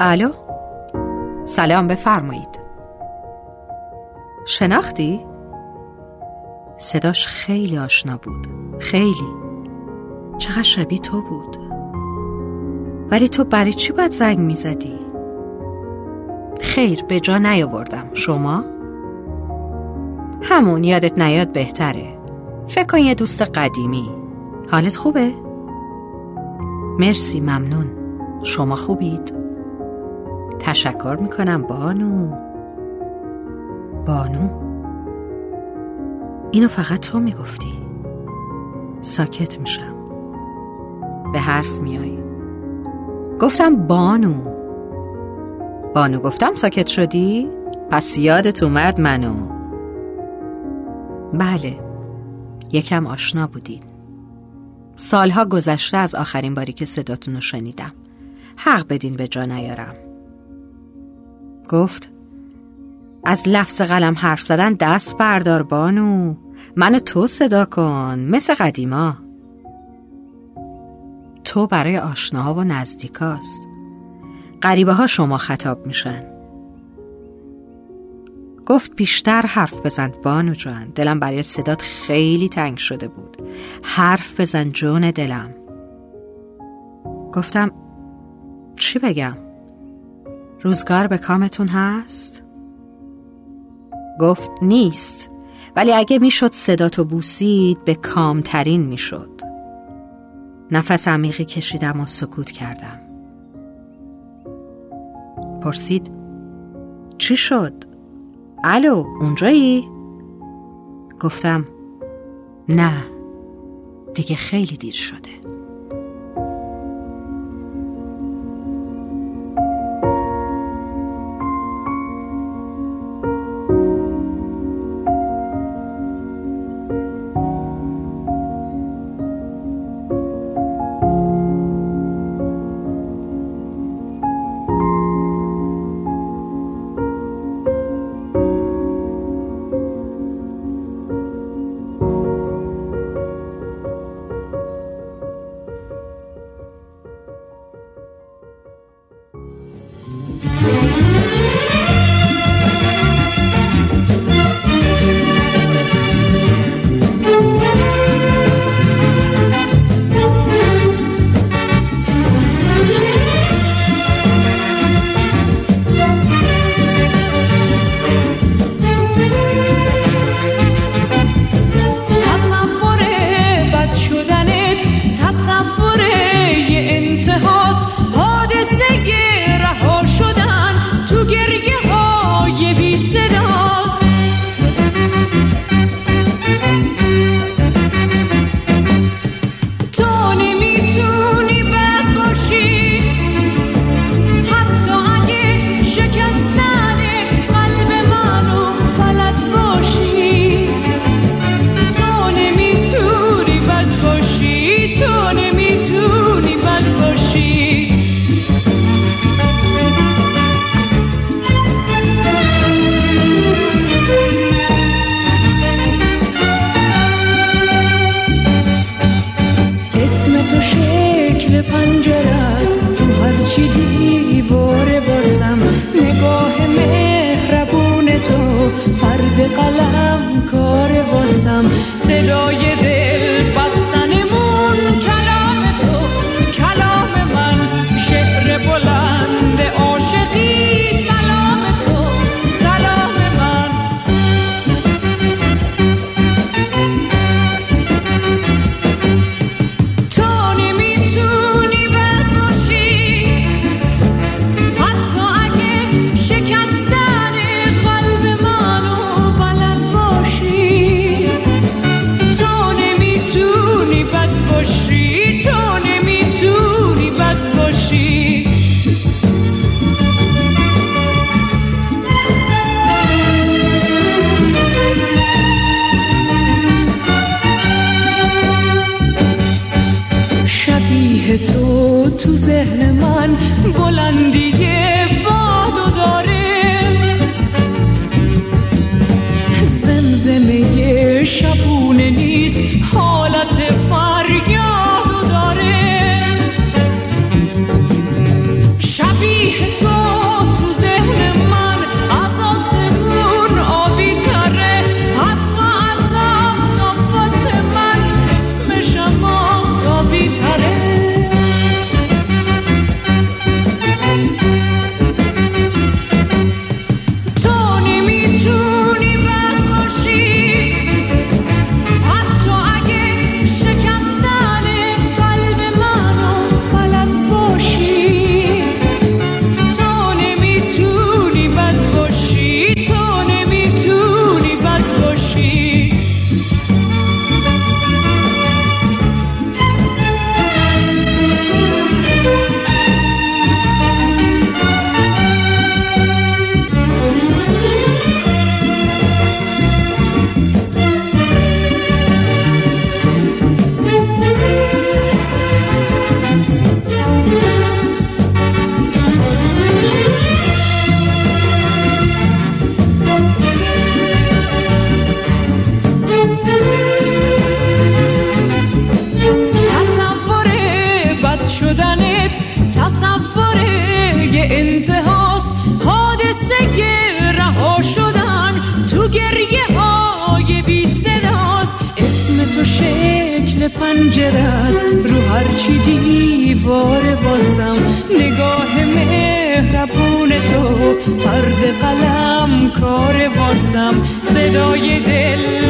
الو سلام بفرمایید شناختی؟ صداش خیلی آشنا بود خیلی چقدر شبیه تو بود ولی تو برای چی باید زنگ می‌زدی؟ خیر به جا نیاوردم شما؟ همون یادت نیاد بهتره فکر کن یه دوست قدیمی حالت خوبه؟ مرسی ممنون شما خوبید؟ تشکر می‌کنم بانو. بانو؟ اینو فقط تو می‌گفتی. ساکت میشم. به حرف میای. گفتم بانو. بانو گفتم ساکت شدی؟ پس یادت اومد منو. بله یکم آشنا بودین سالها گذشته از آخرین باری که صداتون رو شنیدم. حق بدین به جا نیارم. گفت از لفظ قلم حرف زدن دست بردار بانو. منو تو صدا کن مثل قدیما. تو برای آشناها و نزدیکاست. غریبه ها شما خطاب میشن. گفت بیشتر حرف بزن بانو جان. دلم برای صدات خیلی تنگ شده بود. حرف بزن جون دلم. گفتم چی بگم؟ روزگار به کامتون هست؟ گفت نیست. ولی اگه می‌شد صداتو بوسید به کامترین می‌شد. نفس عمیقی کشیدم و سکوت کردم. پرسید چی شد؟ الو اونجایی؟ گفتم نه دیگه خیلی دیر شده. شدنت تصور یه انتهاست. حادثه یه رها شدن تو گریه های بی صداست. اسم تو شکل پنجره است. رو هرچی دیوار بازم نگاه مهربون تو پرد قلم کار واسم. صدای دل